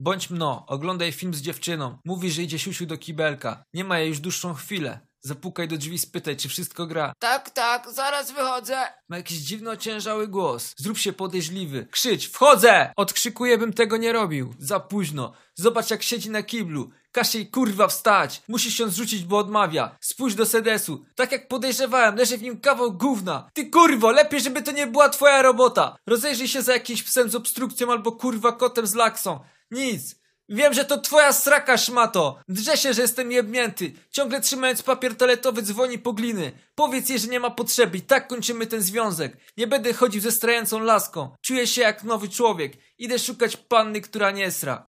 Bądź mno, oglądaj film z dziewczyną. Mówi, że idzie siusiu do kibelka. Nie ma jej już dłuższą chwilę. Zapukaj do drzwi, spytaj, czy wszystko gra. Tak, tak, zaraz wychodzę. Ma jakiś dziwny ociężały głos. Zrób się podejrzliwy. Krzycz, wchodzę! Odkrzykuję, bym tego nie robił. Za późno. Zobacz, jak siedzi na kiblu. Każ jej kurwa wstać. Musisz się zrzucić, bo odmawia. Spójrz do sedesu. Tak jak podejrzewałem, leży w nim kawał gówna. Ty kurwo, lepiej, żeby to nie była twoja robota. Rozejrzyj się za jakimś psem z obstrukcją albo kurwa kotem z laksą. Nic. Wiem, że to twoja sraka szmato! Drze się, że jestem jebnięty! Ciągle trzymając papier toaletowy dzwoni po gliny. Powiedz jej, że nie ma potrzeby tak kończymy ten związek. Nie będę chodził ze strającą laską. Czuję się jak nowy człowiek. Idę szukać panny, która nie sra.